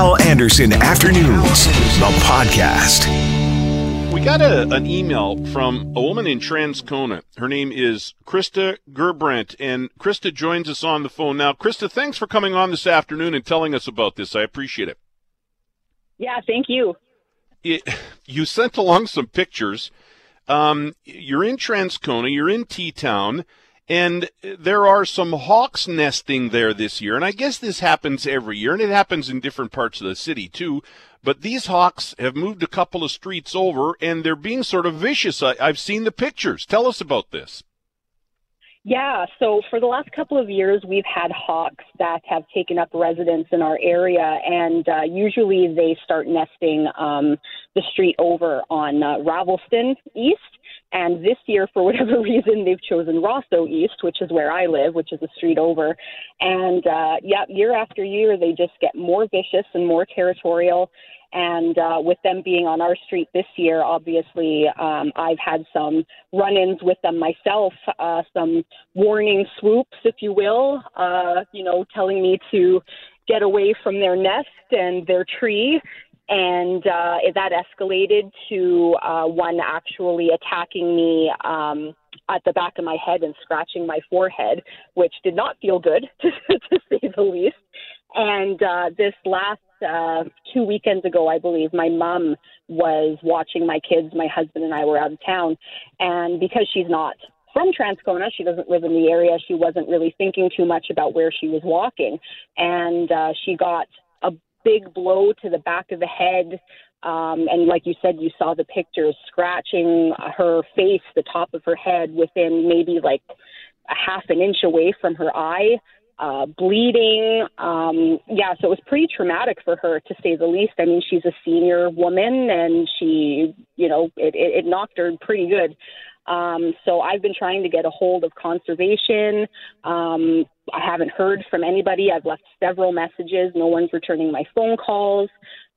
Hal Anderson Afternoons, the podcast. We got a, an email from a woman in Transcona. Her name is Krista Gerbrandt, and Krista joins us on the phone now. Krista, thanks for coming on this afternoon and telling us about this. I appreciate it. Yeah, thank you. It, you sent along some pictures. Um, you're in Transcona, you're in T Town, and there are some hawks nesting there this year. And I guess this happens every year, and it happens in different parts of the city too. But these hawks have moved a couple of streets over, and they're being sort of vicious. I, I've seen the pictures. Tell us about this. Yeah, so for the last couple of years, we've had hawks that have taken up residence in our area, and uh, usually they start nesting um, the street over on uh, Ravelston East. And this year, for whatever reason, they've chosen Rosso East, which is where I live, which is a street over. And uh, yeah, year after year, they just get more vicious and more territorial. And uh, with them being on our street this year, obviously, um, I've had some run ins with them myself, uh, some warning swoops, if you will, uh, you know, telling me to get away from their nest and their tree and uh, that escalated to uh, one actually attacking me um, at the back of my head and scratching my forehead, which did not feel good, to, say the least. And uh, this last uh, two weekends ago, I believe, my mom was watching my kids. My husband and I were out of town, and because she's not from Transcona. She doesn't live in the area. She wasn't really thinking too much about where she was walking. And uh, she got big blow to the back of the head. Um, and like you said, you saw the pictures scratching her face, the top of her head, within maybe like a half an inch away from her eye, uh, bleeding. Um, yeah, so it was pretty traumatic for her to say the least. I mean, she's a senior woman, and she, you know, it, it, it knocked her pretty good. Um, so I've been trying to get a hold of conservation. Um, I haven't heard from anybody. I've left several messages. No one's returning my phone calls.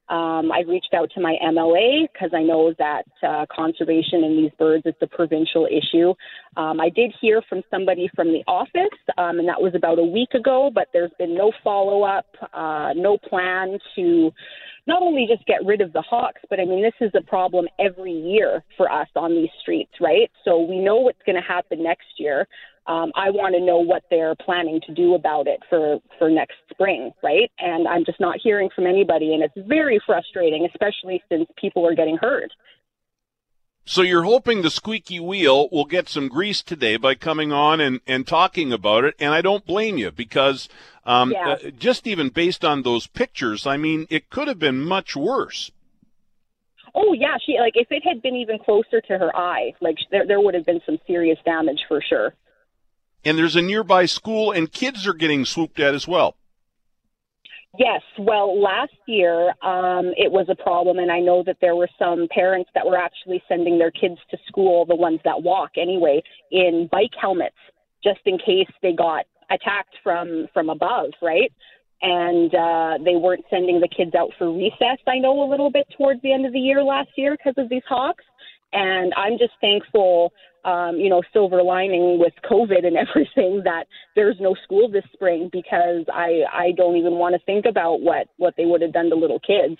Um, I've reached out to my MLA because I know that uh, conservation in these birds is a provincial issue. Um, I did hear from somebody from the office, um, and that was about a week ago, but there's been no follow up, uh, no plan to not only just get rid of the hawks, but I mean, this is a problem every year for us on these streets, right? So we know what's going to happen next year um, I want to know what they're planning to do about it for for next spring, right? And I'm just not hearing from anybody, and it's very frustrating, especially since people are getting hurt. So you're hoping the squeaky wheel will get some grease today by coming on and, and talking about it, and I don't blame you because um, yeah. uh, just even based on those pictures, I mean, it could have been much worse. Oh yeah, she like if it had been even closer to her eye, like there there would have been some serious damage for sure and there's a nearby school, and kids are getting swooped at as well. Yes. Well, last year um, it was a problem, and I know that there were some parents that were actually sending their kids to school, the ones that walk anyway, in bike helmets, just in case they got attacked from from above, right? And uh, they weren't sending the kids out for recess. I know a little bit towards the end of the year last year because of these hawks. And I'm just thankful, um, you know, silver lining with COVID and everything that there's no school this spring because I I don't even want to think about what what they would have done to little kids.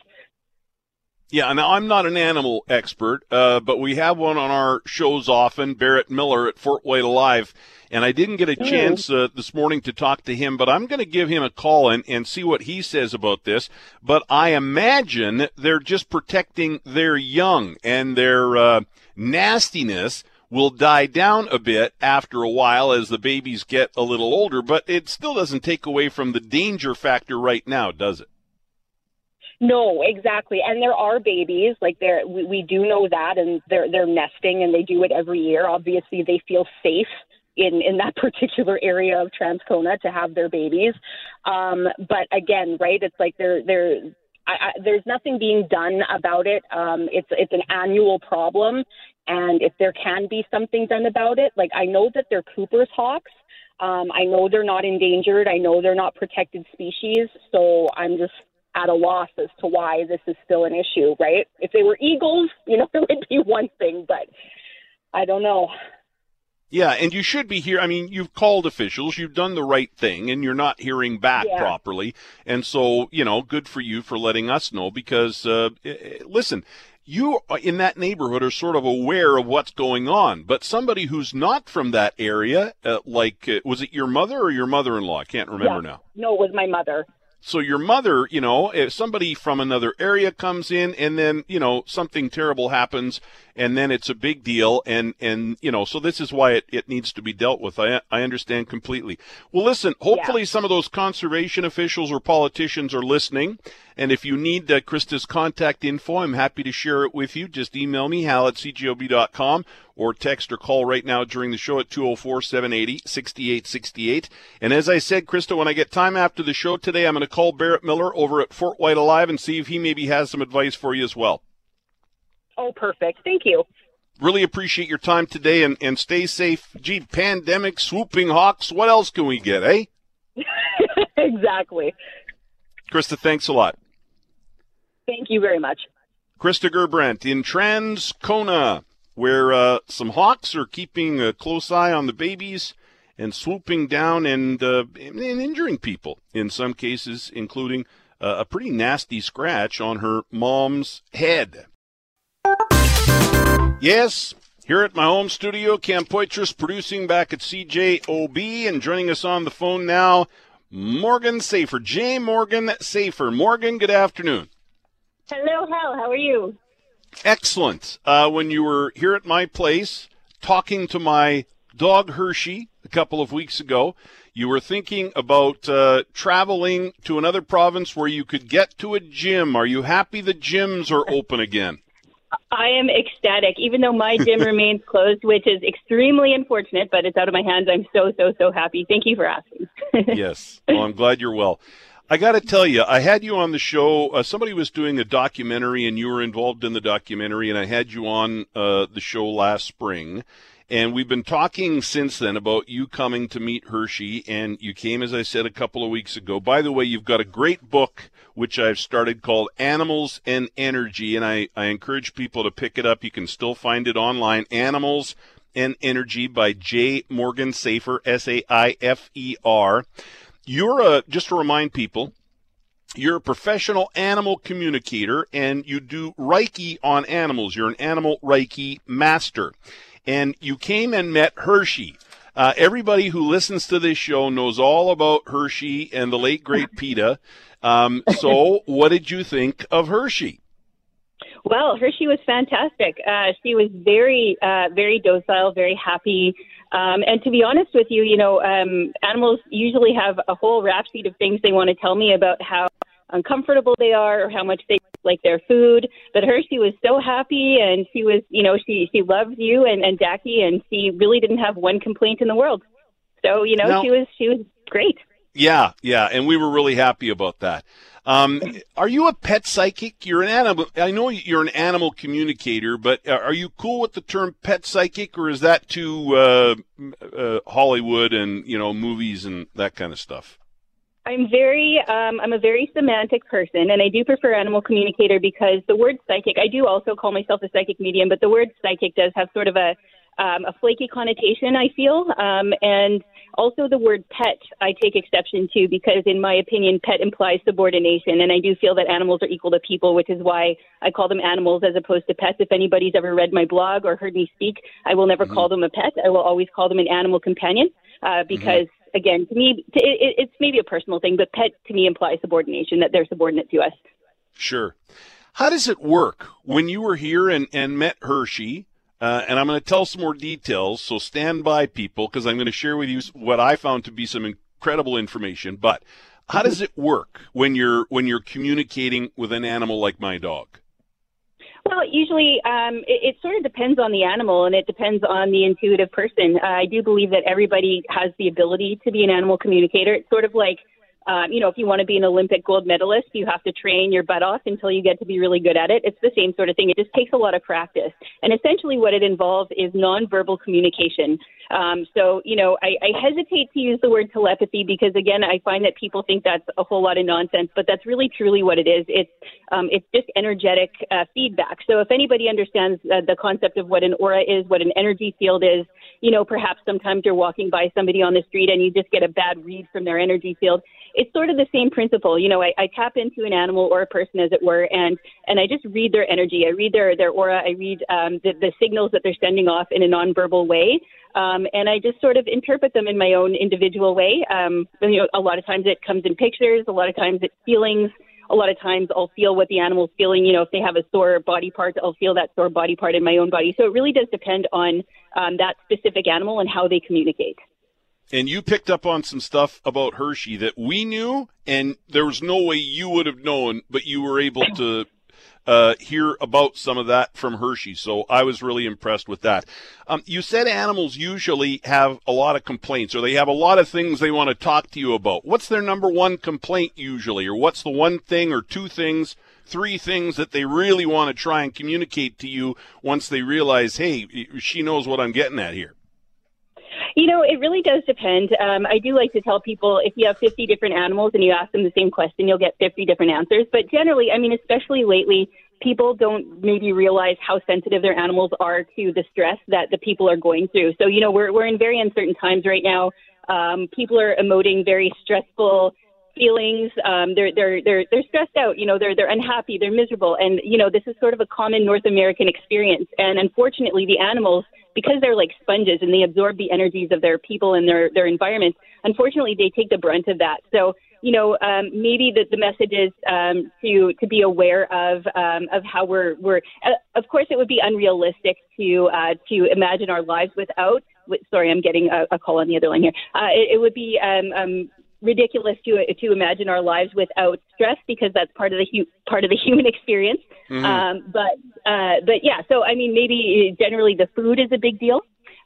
Yeah, now I'm not an animal expert, uh, but we have one on our shows often, Barrett Miller at Fort Whyte Alive, and I didn't get a mm. chance uh, this morning to talk to him, but I'm going to give him a call and, and see what he says about this. But I imagine they're just protecting their young and their uh, nastiness will die down a bit after a while as the babies get a little older, but it still doesn't take away from the danger factor right now, does it? No, exactly. And there are babies, like there we, we do know that and they're they're nesting and they do it every year. Obviously they feel safe in in that particular area of Transcona to have their babies. Um, but again, right, it's like they're they're I, I, there's nothing being done about it. Um, it's it's an annual problem, and if there can be something done about it, like I know that they're Cooper's hawks. Um, I know they're not endangered. I know they're not protected species. So I'm just at a loss as to why this is still an issue, right? If they were eagles, you know, it would be one thing, but I don't know. Yeah, and you should be here. I mean, you've called officials, you've done the right thing, and you're not hearing back Yeah. properly. And so, you know, good for you for letting us know because, uh, eh, eh, listen, you in that neighborhood are sort of aware of what's going on. But somebody who's not from that area, uh, like, uh, was it your mother or your mother in law? I can't remember Yeah. now. No, it was my mother. So your mother, you know, if somebody from another area comes in and then, you know, something terrible happens and then it's a big deal and, and, you know, so this is why it, it needs to be dealt with. I, I understand completely. Well, listen, hopefully some of those conservation officials or politicians are listening. And if you need uh, Krista's contact info, I'm happy to share it with you. Just email me, hal at cjob.com or text or call right now during the show at 204-780-6868. And as I said, Krista, when I get time after the show today, I'm going to call Barrett Miller over at Fort Whyte Alive and see if he maybe has some advice for you as well. Oh, perfect. Thank you. Really appreciate your time today and, and stay safe. Gee, pandemic, swooping hawks, what else can we get, eh? exactly. Krista, thanks a lot. Thank you very much. Krista Gerbrandt in Transcona, where uh, some hawks are keeping a close eye on the babies and swooping down and, uh, and injuring people, in some cases, including uh, a pretty nasty scratch on her mom's head. Yes, here at my home studio, Cam Poitras producing back at CJOB, and joining us on the phone now, Morgan Saifer. J. Morgan Saifer. Morgan, good afternoon. Hello, Hal. How are you? Excellent. Uh, when you were here at my place talking to my dog Hershey a couple of weeks ago, you were thinking about uh, traveling to another province where you could get to a gym. Are you happy the gyms are open again? I am ecstatic, even though my gym remains closed, which is extremely unfortunate, but it's out of my hands. I'm so, so, so happy. Thank you for asking. yes. Well, I'm glad you're well. I got to tell you, I had you on the show. Uh, somebody was doing a documentary, and you were involved in the documentary, and I had you on uh, the show last spring. And we've been talking since then about you coming to meet Hershey, and you came, as I said, a couple of weeks ago. By the way, you've got a great book which I've started called Animals and Energy, and I, I encourage people to pick it up. You can still find it online. Animals and Energy by J. Morgan Saifer, S A I F E R. You're a, just to remind people, you're a professional animal communicator and you do Reiki on animals. You're an animal Reiki master. And you came and met Hershey. Uh, everybody who listens to this show knows all about Hershey and the late great PETA. Um, so, what did you think of Hershey? Well, Hershey was fantastic. Uh, she was very, uh, very docile, very happy. Um, and to be honest with you, you know, um, animals usually have a whole rap sheet of things they want to tell me about how uncomfortable they are or how much they like their food. But her, she was so happy, and she was, you know, she she loves you and and Jackie, and she really didn't have one complaint in the world. So you know, Now- she was she was great. Yeah, yeah, and we were really happy about that. Um, are you a pet psychic? You're an animal. I know you're an animal communicator, but are you cool with the term pet psychic, or is that too uh, uh, Hollywood and you know movies and that kind of stuff? I'm very, um, I'm a very semantic person, and I do prefer animal communicator because the word psychic. I do also call myself a psychic medium, but the word psychic does have sort of a um, a flaky connotation. I feel, um, and also the word pet I take exception to because, in my opinion, pet implies subordination, and I do feel that animals are equal to people, which is why I call them animals as opposed to pets. If anybody's ever read my blog or heard me speak, I will never call them a pet. I will always call them an animal companion uh, because again, to me, to, it, it's maybe a personal thing, but pet to me implies subordination, that they're subordinate to us. Sure. How does it work when you were here and, and met Hershey? Uh, and I'm going to tell some more details, so stand by, people, because I'm going to share with you what I found to be some incredible information. But how does it work when you're when you're communicating with an animal like my dog? Well, usually um, it, it sort of depends on the animal and it depends on the intuitive person. Uh, I do believe that everybody has the ability to be an animal communicator. It's sort of like, um, you know, if you want to be an Olympic gold medalist, you have to train your butt off until you get to be really good at it. It's the same sort of thing. It just takes a lot of practice. And essentially, what it involves is nonverbal communication. Um, so, you know, I, I hesitate to use the word telepathy because, again, I find that people think that's a whole lot of nonsense, but that's really truly what it is. It's um, it's just energetic uh, feedback. So, if anybody understands uh, the concept of what an aura is, what an energy field is, you know, perhaps sometimes you're walking by somebody on the street and you just get a bad read from their energy field it's sort of the same principle. You know, I, I tap into an animal or a person, as it were, and and I just read their energy. I read their their aura. I read um, the, the signals that they're sending off in a nonverbal way, um, and I just sort of interpret them in my own individual way. Um, you know, a lot of times it comes in pictures. A lot of times it's feelings. A lot of times I'll feel what the animal's feeling. You know, if they have a sore body part, I'll feel that sore body part in my own body. So it really does depend on um, that specific animal and how they communicate and you picked up on some stuff about Hershey that we knew, and there was no way you would have known, but you were able to uh, hear about some of that from Hershey. So I was really impressed with that. Um, you said animals usually have a lot of complaints, or they have a lot of things they want to talk to you about. What's their number one complaint usually, or what's the one thing or two things? Three things that they really want to try and communicate to you once they realize, hey, she knows what I'm getting at here. You know, it really does depend. Um, I do like to tell people if you have 50 different animals and you ask them the same question, you'll get 50 different answers. But generally, I mean, especially lately, people don't maybe realize how sensitive their animals are to the stress that the people are going through. So, you know, we're, we're in very uncertain times right now. Um, people are emoting very stressful feelings. Um, they're they're they're they're stressed out. You know, they're they're unhappy. They're miserable. And you know, this is sort of a common North American experience. And unfortunately, the animals, because they're like sponges and they absorb the energies of their people and their their environments. Unfortunately, they take the brunt of that. So you know, um, maybe the, the message is um, to to be aware of um, of how we're we're. Uh, of course, it would be unrealistic to uh, to imagine our lives without. Sorry, I'm getting a, a call on the other line here. Uh, it, it would be um, um, ridiculous to to imagine our lives without stress because that's part of the hu- part of the human experience. Mm-hmm. Um, but uh, but yeah, so I mean, maybe generally the food is a big deal.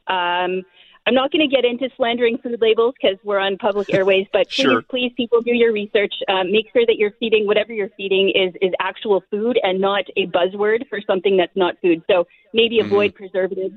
Um, I'm not going to get into slandering food labels because we're on public airways, but sure. please, please, people, do your research. Um, make sure that you're feeding whatever you're feeding is is actual food and not a buzzword for something that's not food. So maybe mm-hmm. avoid preservatives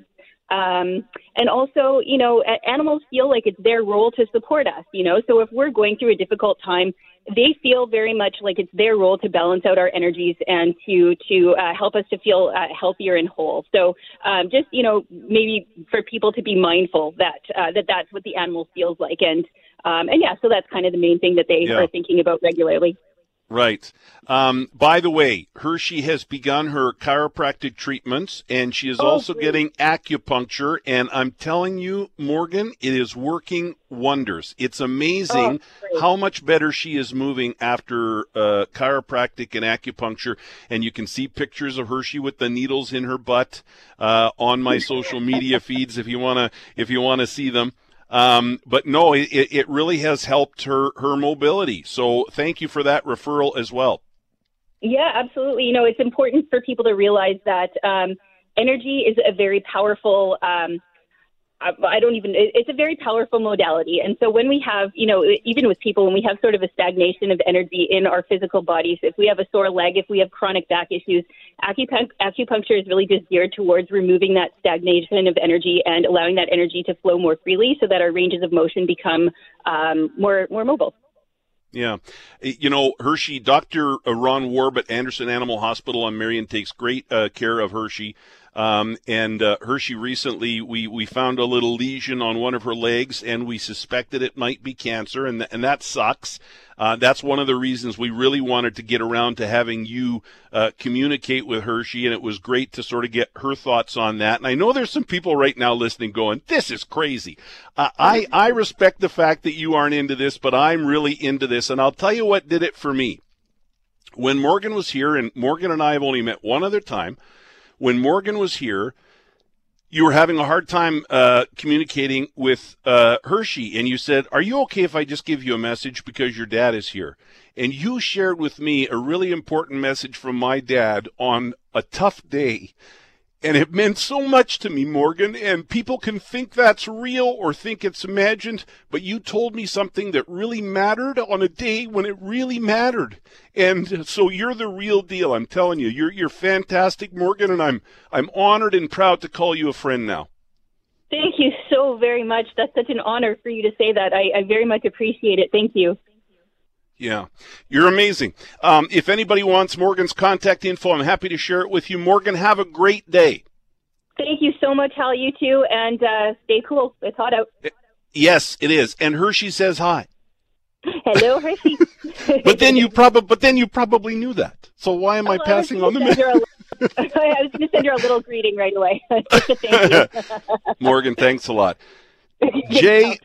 um, and also, you know, animals feel like it's their role to support us, you know. So if we're going through a difficult time, they feel very much like it's their role to balance out our energies and to to uh, help us to feel uh, healthier and whole. So um, just you know, maybe for people to be mindful that uh, that that's what the animal feels like, and um, and yeah, so that's kind of the main thing that they yeah. are thinking about regularly. Right. Um, by the way, Hershey has begun her chiropractic treatments, and she is oh, also great. getting acupuncture. And I'm telling you, Morgan, it is working wonders. It's amazing oh, how much better she is moving after uh, chiropractic and acupuncture. And you can see pictures of Hershey with the needles in her butt uh, on my social media feeds if you wanna if you wanna see them. Um, but no, it, it really has helped her, her mobility. So thank you for that referral as well. Yeah, absolutely. You know, it's important for people to realize that um, energy is a very powerful um, I don't even, it's a very powerful modality. And so when we have, you know, even with people, when we have sort of a stagnation of energy in our physical bodies, if we have a sore leg, if we have chronic back issues, acupuncture is really just geared towards removing that stagnation of energy and allowing that energy to flow more freely so that our ranges of motion become um, more, more mobile. Yeah. You know, Hershey, Dr. Ron Warb at Anderson Animal Hospital on Marion takes great uh, care of Hershey. Um, and uh, Hershey recently, we, we found a little lesion on one of her legs, and we suspected it might be cancer, and, th- and that sucks. Uh, that's one of the reasons we really wanted to get around to having you uh, communicate with Hershey, and it was great to sort of get her thoughts on that. And I know there's some people right now listening going, "This is crazy." Uh, I I respect the fact that you aren't into this, but I'm really into this, and I'll tell you what did it for me. When Morgan was here, and Morgan and I have only met one other time when Morgan was here, you were having a hard time uh, communicating with uh, Hershey, and you said, "Are you okay if I just give you a message because your dad is here?" And you shared with me a really important message from my dad on a tough day and it meant so much to me, Morgan. And people can think that's real or think it's imagined, but you told me something that really mattered on a day when it really mattered. And so you're the real deal. I'm telling you, you're you're fantastic, Morgan, and I'm I'm honored and proud to call you a friend now. Thank you so very much. That's such an honor for you to say that. I, I very much appreciate it. Thank you. Yeah, you're amazing. Um, if anybody wants Morgan's contact info, I'm happy to share it with you. Morgan, have a great day. Thank you so much, Hal. You too, and uh, stay cool. It's hot out. Yes, it is. And Hershey says hi. Hello, Hershey. but then you probably, but then you probably knew that. So why am I passing on the? message? I was going to send her a little greeting right away. Thank you. Morgan, thanks a lot. Jay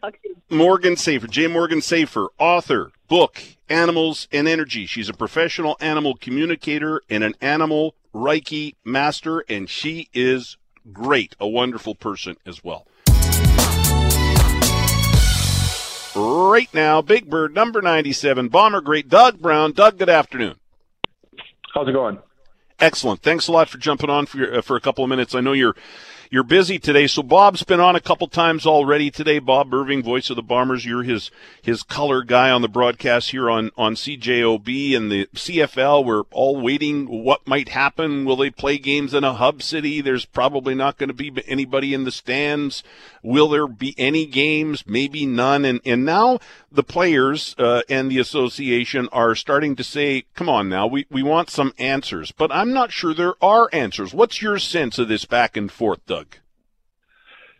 Morgan Saifer, Jay Morgan Saifer, author, book, Animals and Energy. She's a professional animal communicator and an animal Reiki master, and she is great, a wonderful person as well. Right now, Big Bird number 97, Bomber Great, Doug Brown. Doug, good afternoon. How's it going? Excellent. Thanks a lot for jumping on for your, uh, for a couple of minutes. I know you're you're busy today. So Bob's been on a couple times already today. Bob Irving, voice of the Bombers. You're his his color guy on the broadcast here on on CJOB and the CFL. We're all waiting. What might happen? Will they play games in a hub city? There's probably not going to be anybody in the stands. Will there be any games? Maybe none. And and now the players uh, and the association are starting to say, "Come on now, we we want some answers." But I'm not sure there are answers. What's your sense of this back and forth, Doug?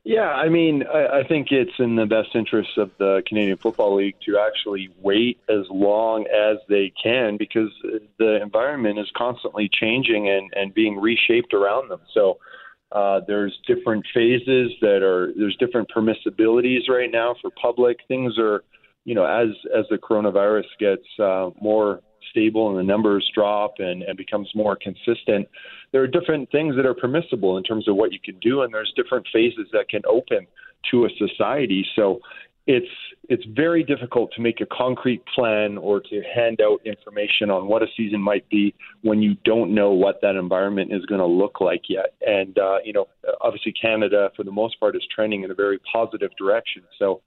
Yeah, I mean, I, I think it's in the best interest of the Canadian Football League to actually wait as long as they can because the environment is constantly changing and, and being reshaped around them. So uh, there's different phases that are there's different permissibilities right now for public. Things are, you know, as as the coronavirus gets uh, more stable and the numbers drop and, and becomes more consistent, there are different things that are permissible in terms of what you can do, and there's different phases that can open to a society. So it's it's very difficult to make a concrete plan or to hand out information on what a season might be when you don't know what that environment is going to look like yet. And uh, you know, obviously Canada for the most part is trending in a very positive direction. So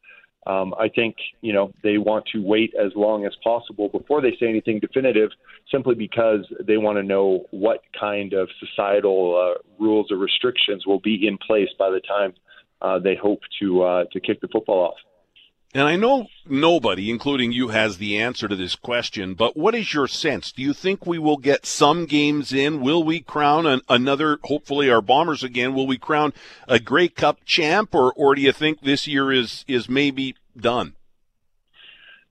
um, I think you know they want to wait as long as possible before they say anything definitive, simply because they want to know what kind of societal uh, rules or restrictions will be in place by the time uh, they hope to uh, to kick the football off. And I know nobody, including you, has the answer to this question, but what is your sense? Do you think we will get some games in? Will we crown an, another, hopefully our Bombers again, will we crown a Grey Cup champ, or, or do you think this year is, is maybe done?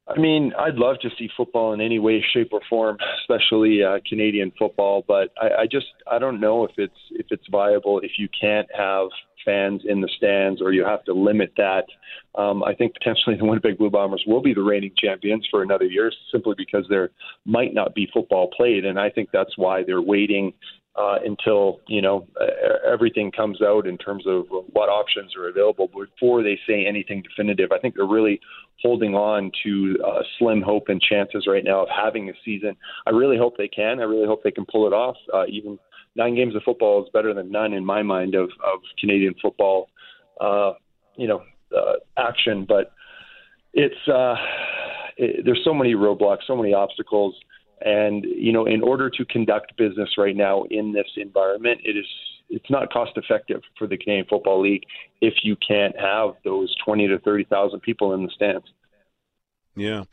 I mean, I'd love to see football in any way, shape, or form, especially uh, Canadian football. But I, I just I don't know if it's if it's viable if you can't have fans in the stands or you have to limit that. Um, I think potentially the Winnipeg Blue Bombers will be the reigning champions for another year simply because there might not be football played. And I think that's why they're waiting uh, until you know everything comes out in terms of what options are available before they say anything definitive. I think they're really holding on to uh, slim hope and chances right now of having a season. I really hope they can. I really hope they can pull it off. Uh, even nine games of football is better than none in my mind of, of Canadian football, uh, you know, uh, action. But it's uh, it, there's so many roadblocks, so many obstacles, and you know, in order to conduct business right now in this environment, it is it's not cost effective for the Canadian Football League if you can't have those twenty to thirty thousand people in the stands. Yeah.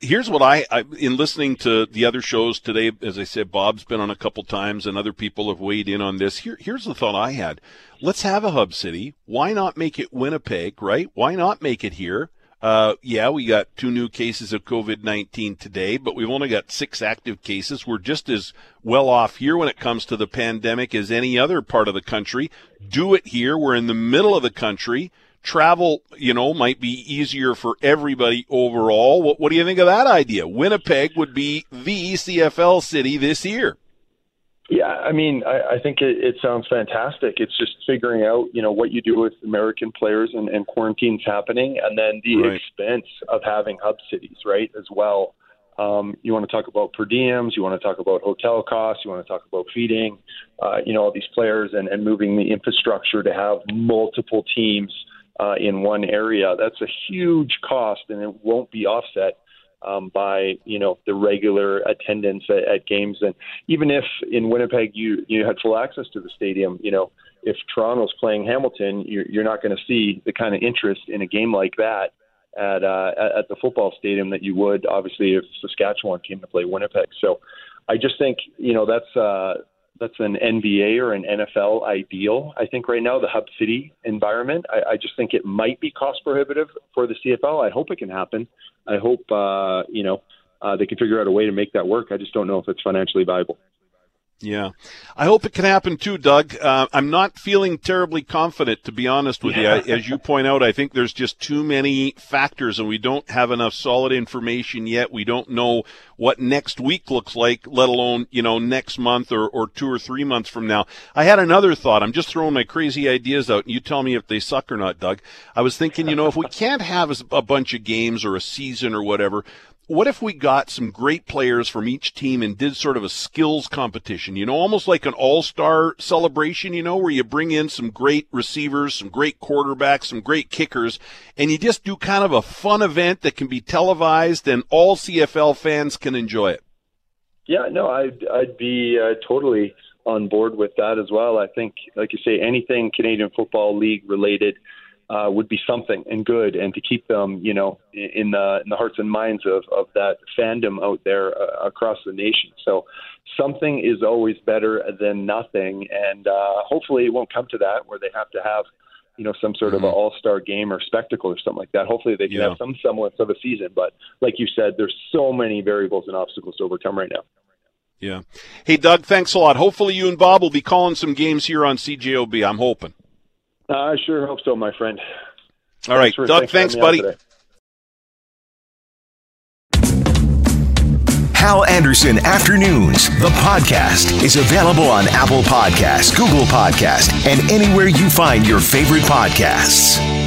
Here's what I, I, in listening to the other shows today as i said bob's been on a couple times and other people have weighed in on this. Here, here's the thought i had. Let's have a hub city. Why not make it winnipeg right? Why not make it here uh, yeah, we got two new cases of COVID 19 today, but we've only got six active cases. We're just as well off here when it comes to the pandemic as any other part of the country. Do it here. We're in the middle of the country travel, you know, might be easier for everybody overall. What, what do you think of that idea? Winnipeg would be the CFL city this year. Yeah, I mean, I, I think it, it sounds fantastic. It's just figuring out, you know, what you do with American players and, and quarantines happening, and then the right. expense of having hub cities, right, as well. Um, you want to talk about per diems, you want to talk about hotel costs, you want to talk about feeding, uh, you know, all these players and, and moving the infrastructure to have multiple teams uh, in one area. That's a huge cost, and it won't be offset um, by you know the regular attendance at, at games. And even if in Winnipeg you you had full access to the stadium, you know if Toronto's playing Hamilton, you're, you're not going to see the kind of interest in a game like that at uh, at the football stadium that you would obviously if Saskatchewan came to play Winnipeg. So I just think you know that's uh, that's an NBA or an NFL ideal. I think right now the hub city environment. I, I just think it might be cost prohibitive for the CFL. I hope it can happen. I hope uh, you know uh, they can figure out a way to make that work. I just don't know if it's financially viable. Yeah. I hope it can happen too, Doug. Uh, I'm not feeling terribly confident, to be honest with yeah. you. As you point out, I think there's just too many factors and we don't have enough solid information yet. We don't know what next week looks like, let alone, you know, next month or, or two or three months from now. I had another thought. I'm just throwing my crazy ideas out and you tell me if they suck or not, Doug. I was thinking, you know, if we can't have a bunch of games or a season or whatever, what if we got some great players from each team and did sort of a skills competition, you know, almost like an all-star celebration, you know, where you bring in some great receivers, some great quarterbacks, some great kickers, and you just do kind of a fun event that can be televised and all CFL fans can enjoy it. Yeah, no, I'd, I'd be uh, totally on board with that as well. I think, like you say, anything Canadian Football League related – uh, would be something and good, and to keep them, you know, in the in the hearts and minds of of that fandom out there uh, across the nation. So something is always better than nothing, and uh, hopefully it won't come to that where they have to have. You know, some sort mm-hmm. of an all-star game or spectacle or something like that. Hopefully, they can yeah. have some semblance of a season. But like you said, there's so many variables and obstacles to overcome right now. Yeah. Hey, Doug, thanks a lot. Hopefully, you and Bob will be calling some games here on CJOB. I'm hoping. I sure hope so, my friend. All right, thanks Doug. Thanks, buddy. Hal Anderson Afternoons, the podcast, is available on Apple Podcasts, Google Podcasts, and anywhere you find your favorite podcasts.